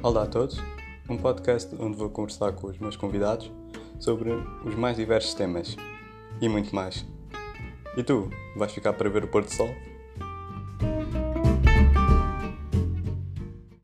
Olá a todos, um podcast onde vou conversar com os meus convidados sobre os mais diversos temas e muito mais. E tu, vais ficar para ver o pôr do sol?